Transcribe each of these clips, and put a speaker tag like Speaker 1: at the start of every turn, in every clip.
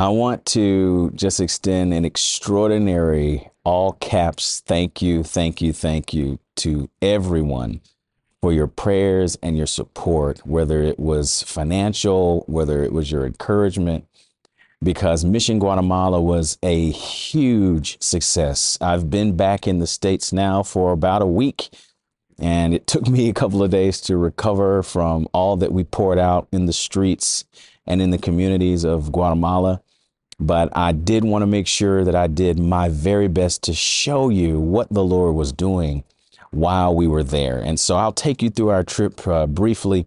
Speaker 1: I want to just extend an extraordinary, all caps, thank you, thank you, thank you to everyone for your prayers and your support, whether it was financial, whether it was your encouragement, because Mission Guatemala was a huge success. I've been back in the States now for about a week, and it took me a couple of days to recover from all that we poured out in the streets and in the communities of Guatemala. But I did want to make sure that I did my very best to show you what the Lord was doing while we were there. And so I'll take you through our trip uh, briefly.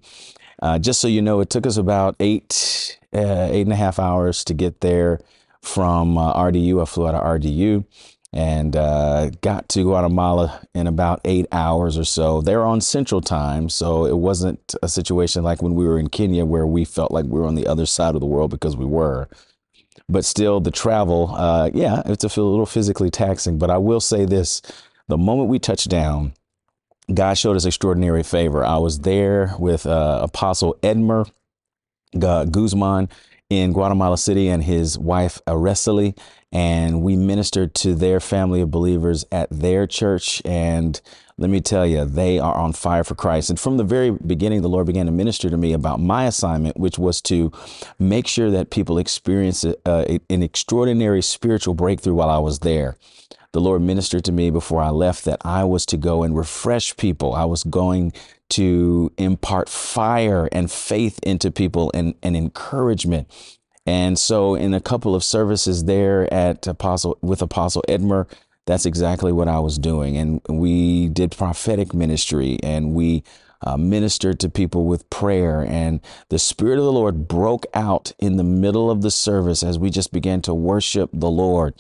Speaker 1: Uh, just so you know, it took us about eight, uh, eight and a half hours to get there from uh, RDU. I flew out of RDU and uh, got to Guatemala in about eight hours or so. They're on Central Time, so it wasn't a situation like when we were in Kenya where we felt like we were on the other side of the world because we were. But still, the travel, uh, yeah, it's a little physically taxing. But I will say this the moment we touched down, God showed us extraordinary favor. I was there with uh, Apostle Edmer Guzman in Guatemala City and his wife Araceli, and we ministered to their family of believers at their church. And let me tell you, they are on fire for Christ. And from the very beginning, the Lord began to minister to me about my assignment, which was to make sure that people experience a, uh, an extraordinary spiritual breakthrough while I was there the Lord ministered to me before I left that I was to go and refresh people. I was going to impart fire and faith into people and, and encouragement. And so in a couple of services there at Apostle with Apostle Edmer, that's exactly what I was doing. And we did prophetic ministry and we uh, ministered to people with prayer. And the Spirit of the Lord broke out in the middle of the service as we just began to worship the Lord.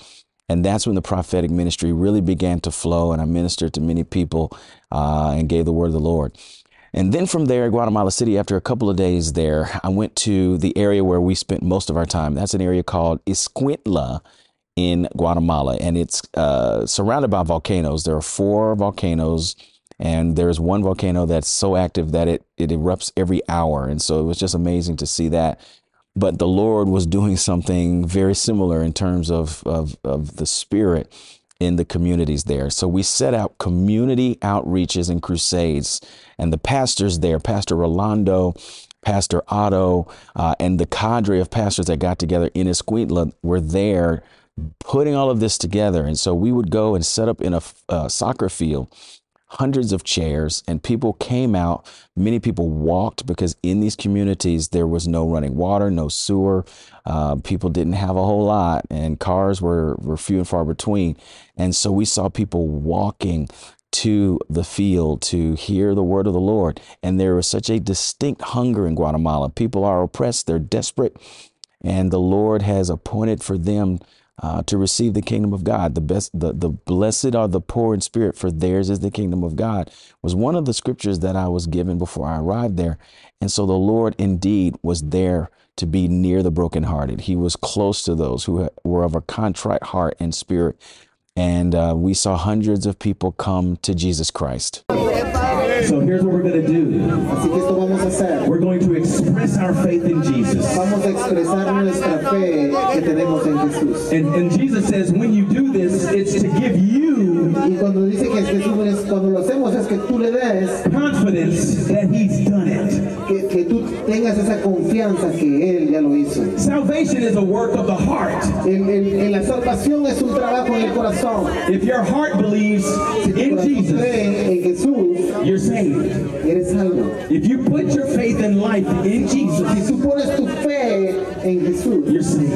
Speaker 1: And that's when the prophetic ministry really began to flow. And I ministered to many people uh, and gave the word of the Lord. And then from there, Guatemala City, after a couple of days there, I went to the area where we spent most of our time. That's an area called Escuintla in Guatemala, and it's uh, surrounded by volcanoes. There are four volcanoes, and there's one volcano that's so active that it, it erupts every hour. And so it was just amazing to see that. But the Lord was doing something very similar in terms of, of, of the Spirit in the communities there. So we set out community outreaches and crusades. And the pastors there, Pastor Rolando, Pastor Otto, uh, and the cadre of pastors that got together in Escuintla were there putting all of this together. And so we would go and set up in a, a soccer field hundreds of chairs and people came out. Many people walked because in these communities there was no running water no sewer. Uh, people didn't have a whole lot and cars were, were few and far between. And so we saw people walking to the field to hear the word of the lord. And there was such a distinct hunger in guatemala. People are oppressed. They're desperate. And the lord has appointed for them uh, to receive the kingdom of God. The best, the, the blessed are the poor in spirit, for theirs is the kingdom of God, was one of the scriptures that I was given before I arrived there. And so the Lord indeed was there to be near the brokenhearted. He was close to those who were of a contrite heart and spirit. And uh, we saw hundreds of people come to Jesus Christ.
Speaker 2: So here's what we're going to do. Así que esto vamos a hacer. We're going to express our faith in Jesus. Vamos a expresar nuestra fe que tenemos en Jesús. And, and Jesus says, when you do this, it's to give you. Y cuando dice que Jesús cuando lo hacemos es que tú le des confidence that He's done it. Que, tengas esa confianza que él ya lo hizo. Salvation is a work of the heart. En, en, en la salvación es un trabajo en el corazón. If your heart believes si in Jesus, en Jesús, you're saved. Eres salvo. If you put your faith and life in Jesus, si tú pones tu fe en Jesús, you're saved.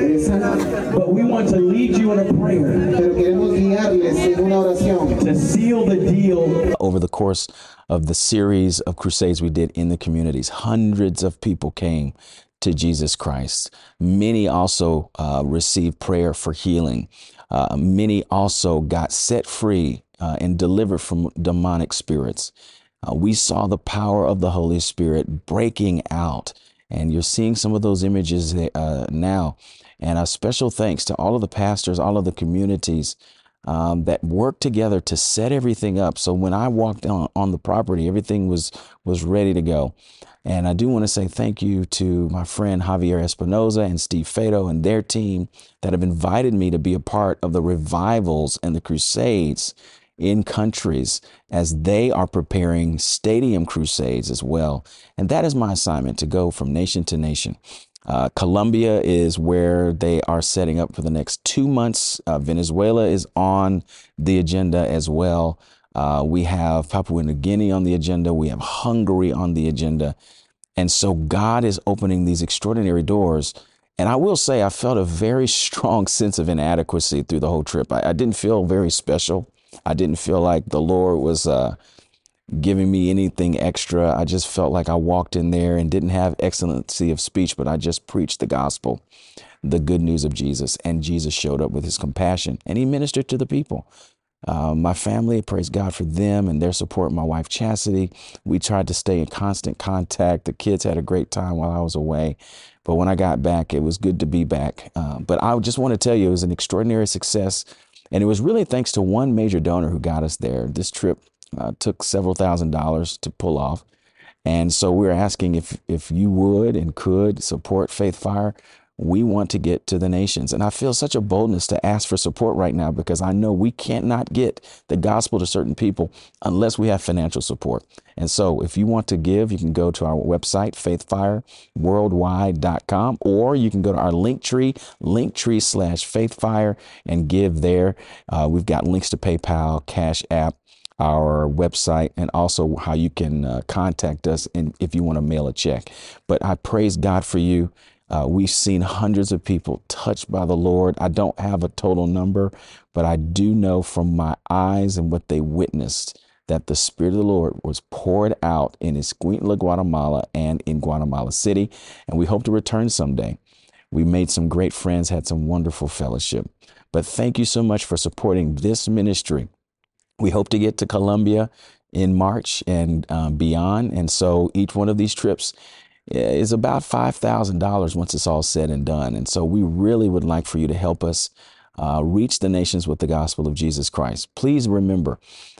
Speaker 2: Eres salvo. But we want to lead you in a prayer. Pero queremos guiarles en una oración. To seal the deal.
Speaker 1: Over the course of the series of crusades we did in the communities, hundreds of people came to Jesus Christ. Many also uh, received prayer for healing. Uh, many also got set free uh, and delivered from demonic spirits. Uh, we saw the power of the Holy Spirit breaking out, and you're seeing some of those images uh, now. And a special thanks to all of the pastors, all of the communities um, that worked together to set everything up. So when I walked on, on the property, everything was was ready to go. And I do want to say thank you to my friend Javier Espinoza and Steve Fado and their team that have invited me to be a part of the revivals and the crusades in countries as they are preparing stadium crusades as well. And that is my assignment to go from nation to nation. Uh, Colombia is where they are setting up for the next two months. Uh, Venezuela is on the agenda as well. Uh, we have Papua New Guinea on the agenda. We have Hungary on the agenda. And so God is opening these extraordinary doors. And I will say, I felt a very strong sense of inadequacy through the whole trip. I, I didn't feel very special. I didn't feel like the Lord was uh, giving me anything extra. I just felt like I walked in there and didn't have excellency of speech, but I just preached the gospel, the good news of Jesus. And Jesus showed up with his compassion and he ministered to the people. Uh, my family, praise God for them and their support. My wife, Chastity, we tried to stay in constant contact. The kids had a great time while I was away. But when I got back, it was good to be back. Uh, but I just want to tell you, it was an extraordinary success. And it was really thanks to one major donor who got us there. This trip uh, took several thousand dollars to pull off. And so we're asking if, if you would and could support Faith Fire we want to get to the nations. And I feel such a boldness to ask for support right now because I know we can't get the gospel to certain people unless we have financial support. And so if you want to give, you can go to our website, faithfireworldwide.com, or you can go to our link tree, linktree slash faithfire, and give there. Uh, we've got links to PayPal, Cash App, our website and also how you can uh, contact us and if you want to mail a check. But I praise God for you. Uh, we've seen hundreds of people touched by the Lord. I don't have a total number, but I do know from my eyes and what they witnessed that the Spirit of the Lord was poured out in Escuintla, Guatemala, and in Guatemala City. And we hope to return someday. We made some great friends, had some wonderful fellowship. But thank you so much for supporting this ministry. We hope to get to Colombia in March and um, beyond. And so each one of these trips is about $5,000 once it's all said and done. And so we really would like for you to help us uh, reach the nations with the gospel of Jesus Christ. Please remember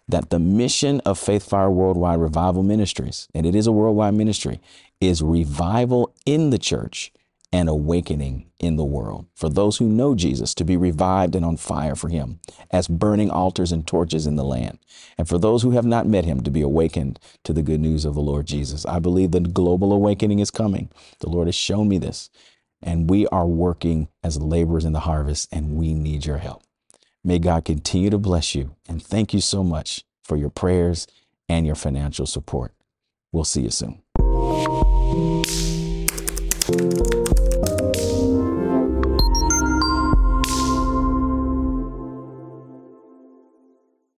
Speaker 1: that the mission of Faith Fire Worldwide Revival Ministries, and it is a worldwide ministry, is revival in the church and awakening in the world. For those who know Jesus, to be revived and on fire for him as burning altars and torches in the land. And for those who have not met him, to be awakened to the good news of the Lord Jesus. I believe the global awakening is coming. The Lord has shown me this. And we are working as laborers in the harvest, and we need your help. May God continue to bless you. And thank you so much for your prayers and your financial support. We'll see you soon.